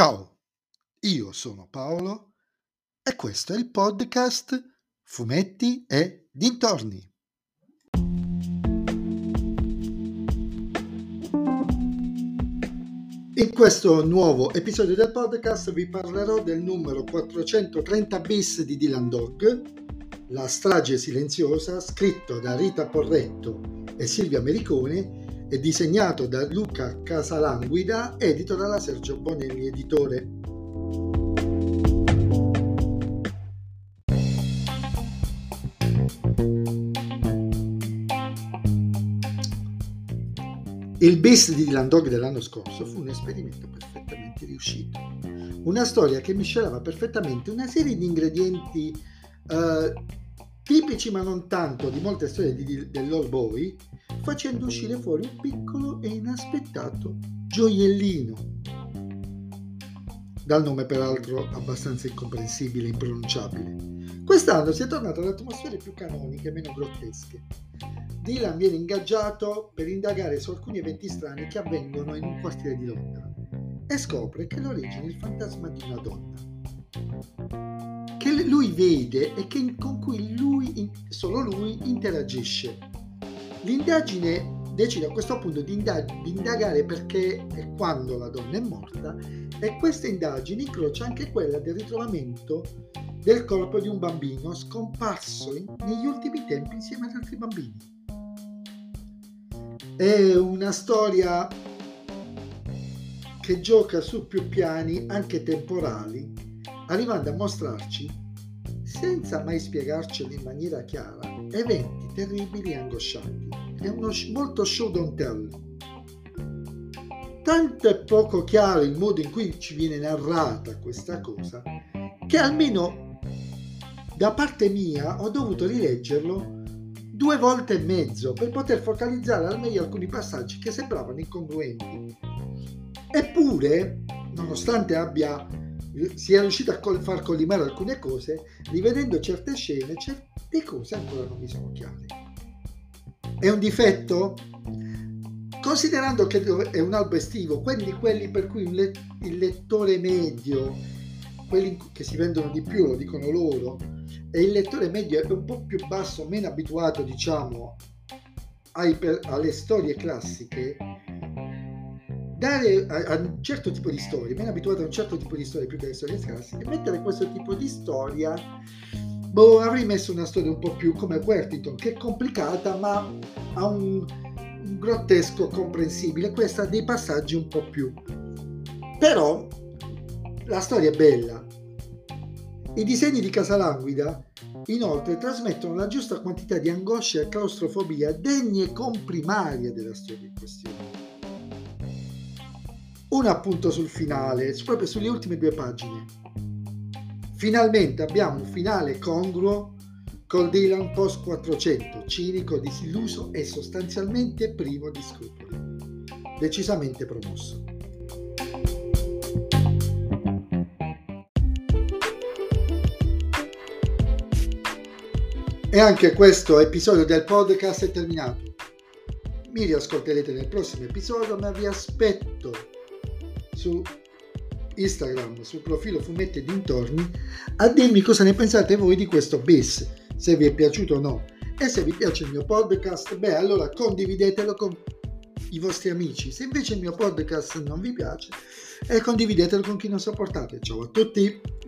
Ciao, io sono Paolo e questo è il podcast Fumetti e Dintorni. In questo nuovo episodio del podcast vi parlerò del numero 430 bis di Dylan Dog, La strage silenziosa, scritto da Rita Porretto e Silvia Mericone è disegnato da Luca Casalanguida, edito dalla Sergio Bonelli Editore. Il Beast di Dylan Dog dell'anno scorso fu un esperimento perfettamente riuscito. Una storia che miscelava perfettamente una serie di ingredienti eh, tipici ma non tanto di molte storie di, dell'Old Boy, facendo uscire fuori un piccolo e inaspettato gioiellino. Dal nome peraltro abbastanza incomprensibile e impronunciabile. Quest'anno si è tornato ad atmosfere più canoniche e meno grottesche. Dylan viene ingaggiato per indagare su alcuni eventi strani che avvengono in un quartiere di Londra e scopre che l'origine è il fantasma di una donna che lui vede e che, con cui lui, solo lui interagisce. L'indagine decide a questo punto di, indag- di indagare perché e quando la donna è morta e questa indagine incrocia anche quella del ritrovamento del corpo di un bambino scomparso in, negli ultimi tempi insieme ad altri bambini. È una storia che gioca su più piani, anche temporali, arrivando a mostrarci senza mai spiegarcelo in maniera chiara, eventi terribili e angoscianti. È uno sh- molto show don't tell. Tanto è poco chiaro il modo in cui ci viene narrata questa cosa, che almeno da parte mia ho dovuto rileggerlo due volte e mezzo per poter focalizzare al meglio alcuni passaggi che sembravano incongruenti. Eppure, nonostante abbia si è riuscito a far collimare alcune cose, rivedendo certe scene, certe cose ancora non mi sono chiare. È un difetto? Considerando che è un albo estivo, quindi quelli per cui il lettore medio, quelli che si vendono di più, lo dicono loro, e il lettore medio è un po' più basso, meno abituato, diciamo, ai, alle storie classiche, dare a, a, un certo tipo di storia, meno abituato a un certo tipo di storia più che alle storie classiche, mettere questo tipo di storia, boh, avrei messo una storia un po' più come Worthington, che è complicata ma ha un, un grottesco comprensibile, questa ha dei passaggi un po' più. Però la storia è bella. I disegni di Casalanguida inoltre trasmettono la giusta quantità di angoscia e claustrofobia degne comprimarie della storia in questione un appunto sul finale, proprio sulle ultime due pagine. Finalmente abbiamo un finale congruo col Dylan post 400, cinico, disilluso e sostanzialmente privo di scrupoli. Decisamente promosso. E anche questo episodio del podcast è terminato. Mi riascolterete nel prossimo episodio, ma vi aspetto su Instagram, sul profilo Fumetti Dintorni, a dirmi cosa ne pensate voi di questo bis, se vi è piaciuto o no. E se vi piace il mio podcast, beh, allora condividetelo con i vostri amici. Se invece il mio podcast non vi piace, eh, condividetelo con chi non sopportate. Ciao a tutti!